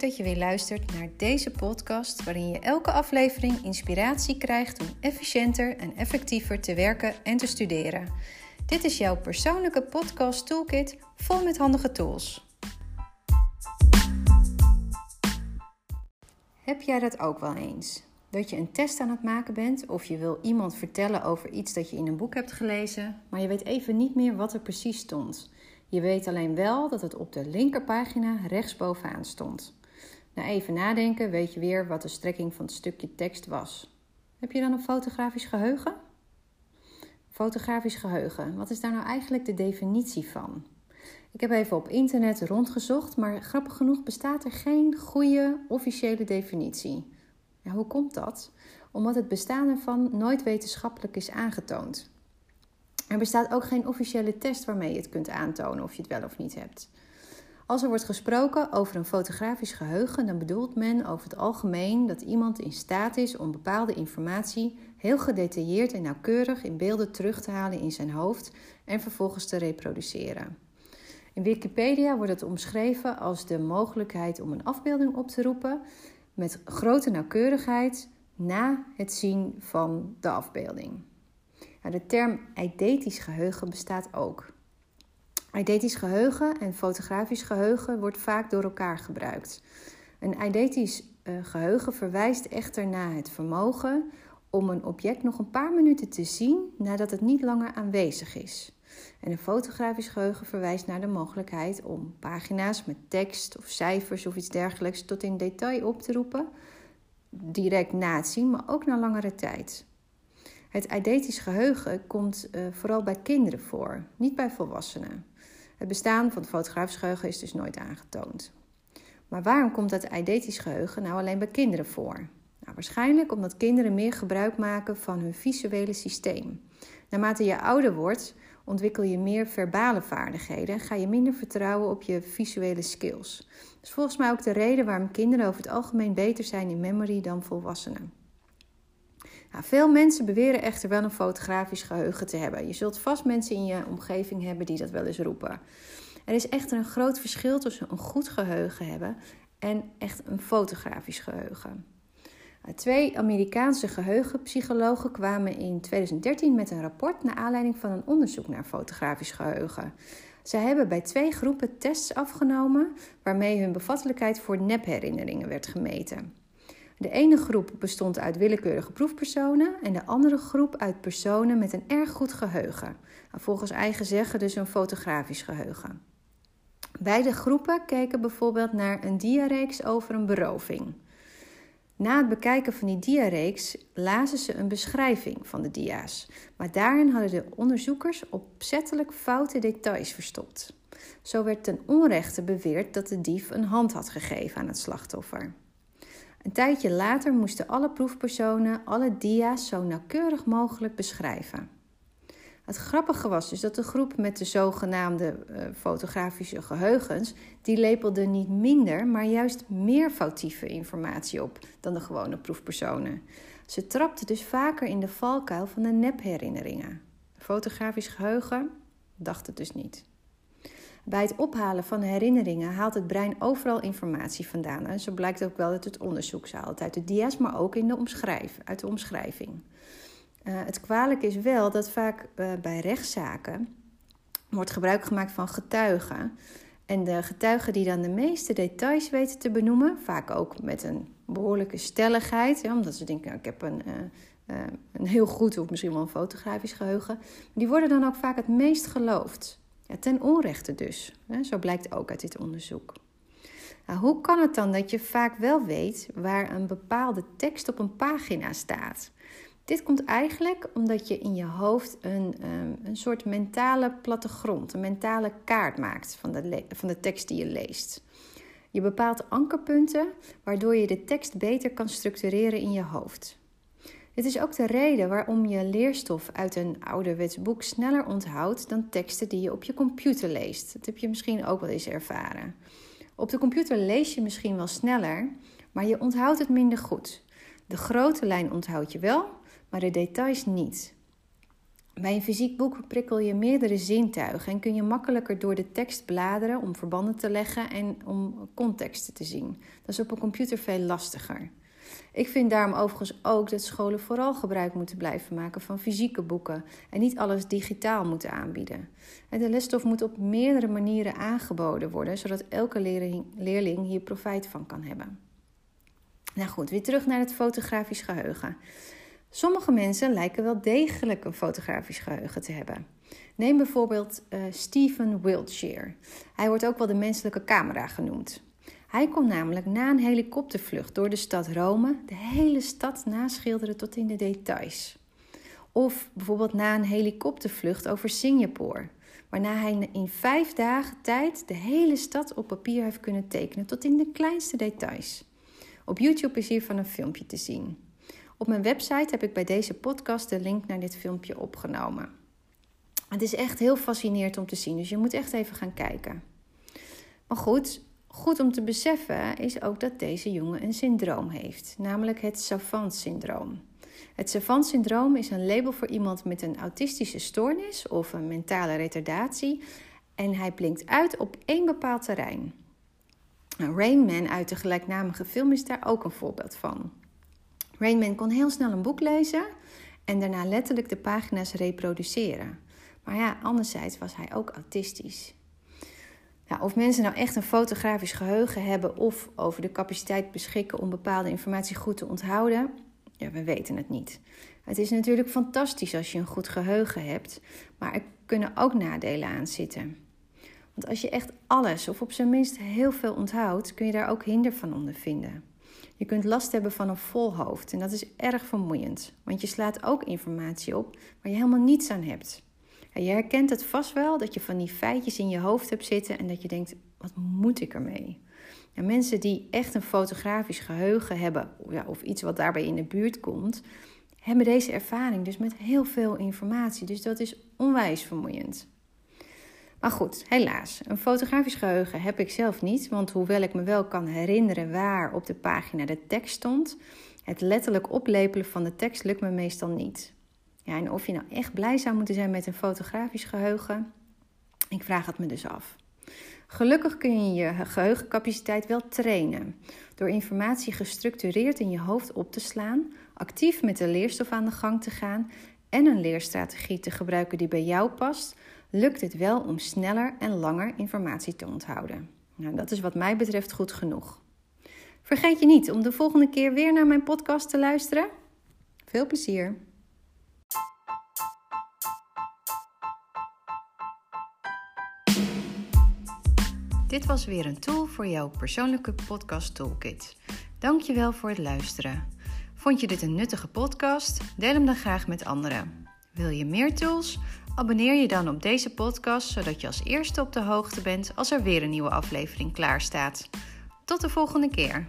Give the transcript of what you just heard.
dat je weer luistert naar deze podcast, waarin je elke aflevering inspiratie krijgt om efficiënter en effectiever te werken en te studeren. Dit is jouw persoonlijke podcast toolkit vol met handige tools. Heb jij dat ook wel eens? Dat je een test aan het maken bent of je wil iemand vertellen over iets dat je in een boek hebt gelezen, maar je weet even niet meer wat er precies stond. Je weet alleen wel dat het op de linkerpagina rechtsbovenaan stond. Na even nadenken weet je weer wat de strekking van het stukje tekst was. Heb je dan een fotografisch geheugen? Fotografisch geheugen, wat is daar nou eigenlijk de definitie van? Ik heb even op internet rondgezocht, maar grappig genoeg bestaat er geen goede officiële definitie. Ja, hoe komt dat? Omdat het bestaan ervan nooit wetenschappelijk is aangetoond. Er bestaat ook geen officiële test waarmee je het kunt aantonen of je het wel of niet hebt. Als er wordt gesproken over een fotografisch geheugen, dan bedoelt men over het algemeen dat iemand in staat is om bepaalde informatie heel gedetailleerd en nauwkeurig in beelden terug te halen in zijn hoofd en vervolgens te reproduceren. In Wikipedia wordt het omschreven als de mogelijkheid om een afbeelding op te roepen met grote nauwkeurigheid na het zien van de afbeelding. De term eidetisch geheugen bestaat ook. Eidetisch geheugen en fotografisch geheugen wordt vaak door elkaar gebruikt. Een eidetisch uh, geheugen verwijst echter naar het vermogen om een object nog een paar minuten te zien nadat het niet langer aanwezig is. En een fotografisch geheugen verwijst naar de mogelijkheid om pagina's met tekst of cijfers of iets dergelijks tot in detail op te roepen, direct na het zien, maar ook na langere tijd. Het eidetisch geheugen komt uh, vooral bij kinderen voor, niet bij volwassenen. Het bestaan van het fotografisch geheugen is dus nooit aangetoond. Maar waarom komt dat eidetisch geheugen nou alleen bij kinderen voor? Nou, waarschijnlijk omdat kinderen meer gebruik maken van hun visuele systeem. Naarmate je ouder wordt, ontwikkel je meer verbale vaardigheden en ga je minder vertrouwen op je visuele skills. Dat is volgens mij ook de reden waarom kinderen over het algemeen beter zijn in memory dan volwassenen. Nou, veel mensen beweren echter wel een fotografisch geheugen te hebben. Je zult vast mensen in je omgeving hebben die dat wel eens roepen. Er is echter een groot verschil tussen een goed geheugen hebben en echt een fotografisch geheugen. Nou, twee Amerikaanse geheugenpsychologen kwamen in 2013 met een rapport naar aanleiding van een onderzoek naar fotografisch geheugen. Zij hebben bij twee groepen tests afgenomen waarmee hun bevattelijkheid voor nepherinneringen werd gemeten. De ene groep bestond uit willekeurige proefpersonen en de andere groep uit personen met een erg goed geheugen. Nou, volgens eigen zeggen dus een fotografisch geheugen. Beide groepen keken bijvoorbeeld naar een diareeks over een beroving. Na het bekijken van die diareeks lazen ze een beschrijving van de dia's, maar daarin hadden de onderzoekers opzettelijk foute details verstopt. Zo werd ten onrechte beweerd dat de dief een hand had gegeven aan het slachtoffer. Een tijdje later moesten alle proefpersonen alle dia's zo nauwkeurig mogelijk beschrijven. Het grappige was dus dat de groep met de zogenaamde uh, fotografische geheugens, die lepelde niet minder, maar juist meer foutieve informatie op dan de gewone proefpersonen. Ze trapten dus vaker in de valkuil van de nepherinneringen. Fotografisch geheugen dacht het dus niet. Bij het ophalen van herinneringen haalt het brein overal informatie vandaan. En zo blijkt ook wel uit het onderzoek. Ze haalt uit de dia's, maar ook in de uit de omschrijving. Uh, het kwalijk is wel dat vaak uh, bij rechtszaken wordt gebruik gemaakt van getuigen. En de getuigen die dan de meeste details weten te benoemen, vaak ook met een behoorlijke stelligheid, ja, omdat ze denken: ik heb een, uh, een heel goed of misschien wel een fotografisch geheugen, die worden dan ook vaak het meest geloofd. Ten onrechte dus. Zo blijkt ook uit dit onderzoek. Nou, hoe kan het dan dat je vaak wel weet waar een bepaalde tekst op een pagina staat? Dit komt eigenlijk omdat je in je hoofd een, ehm, een soort mentale plattegrond, een mentale kaart maakt van de, van de tekst die je leest. Je bepaalt ankerpunten waardoor je de tekst beter kan structureren in je hoofd. Dit is ook de reden waarom je leerstof uit een ouderwets boek sneller onthoudt dan teksten die je op je computer leest. Dat heb je misschien ook wel eens ervaren. Op de computer lees je misschien wel sneller, maar je onthoudt het minder goed. De grote lijn onthoud je wel, maar de details niet. Bij een fysiek boek prikkel je meerdere zintuigen en kun je makkelijker door de tekst bladeren om verbanden te leggen en om contexten te zien. Dat is op een computer veel lastiger. Ik vind daarom overigens ook dat scholen vooral gebruik moeten blijven maken van fysieke boeken en niet alles digitaal moeten aanbieden. En de lesstof moet op meerdere manieren aangeboden worden, zodat elke leerling, hier profijt van kan hebben. Nou goed, weer terug naar het fotografisch geheugen. Sommige mensen lijken wel degelijk een fotografisch geheugen te hebben. Neem bijvoorbeeld uh, Stephen Wiltshire. Hij wordt ook wel de menselijke camera genoemd. Hij kon namelijk na een helikoptervlucht door de stad Rome de hele stad naschilderen tot in de details. Of bijvoorbeeld na een helikoptervlucht over Singapore, waarna hij in vijf dagen tijd de hele stad op papier heeft kunnen tekenen tot in de kleinste details. Op YouTube is hiervan een filmpje te zien. Op mijn website heb ik bij deze podcast de link naar dit filmpje opgenomen. Het is echt heel fascinerend om te zien, dus je moet echt even gaan kijken. Maar goed, goed om te beseffen is ook dat deze jongen een syndroom heeft, namelijk het savant-syndroom. Het savant-syndroom is een label voor iemand met een autistische stoornis of een mentale retardatie en hij blinkt uit op één bepaald terrein. Nou, Rain Man uit de gelijknamige film is daar ook een voorbeeld van. Rainman kon heel snel een boek lezen en daarna letterlijk de pagina's reproduceren. Maar ja, anderzijds was hij ook autistisch. Of mensen nou echt een fotografisch geheugen hebben of over de capaciteit beschikken om bepaalde informatie goed te onthouden, ja, we weten het niet. Het is natuurlijk fantastisch als je een goed geheugen hebt, maar er kunnen ook nadelen aan zitten. Want als je echt alles of op zijn minst heel veel onthoudt, kun je daar ook hinder van ondervinden. Je kunt last hebben van een vol hoofd en dat is erg vermoeiend, want je slaat ook informatie op waar je helemaal niets aan hebt. Je herkent het vast wel dat je van die feitjes in je hoofd hebt zitten en dat je denkt: wat moet ik ermee? Ja, mensen die echt een fotografisch geheugen hebben, ja, of iets wat daarbij in de buurt komt, hebben deze ervaring dus met heel veel informatie. Dus dat is onwijs vermoeiend. Maar goed, helaas. Een fotografisch geheugen heb ik zelf niet, want hoewel ik me wel kan herinneren waar op de pagina de tekst stond, het letterlijk oplepelen van de tekst lukt me meestal niet. Ja, en of je nou echt blij zou moeten zijn met een fotografisch geheugen, ik vraag het me dus af. Gelukkig kun je je geheugencapaciteit wel trainen door informatie gestructureerd in je hoofd op te slaan, actief met de leerstof aan de gang te gaan en een leerstrategie te gebruiken die bij jou past, lukt het wel om sneller en langer informatie te onthouden. Nou, dat is wat mij betreft goed genoeg. Vergeet je niet om de volgende keer weer naar mijn podcast te luisteren. Veel plezier! Dit was weer een tool voor jouw persoonlijke podcast toolkit. Dankjewel voor het luisteren. Vond je dit een nuttige podcast? Deel hem dan graag met anderen. Wil je meer tools? Abonneer je dan op deze podcast, zodat je als eerste op de hoogte bent als er weer een nieuwe aflevering klaar staat. Tot de volgende keer.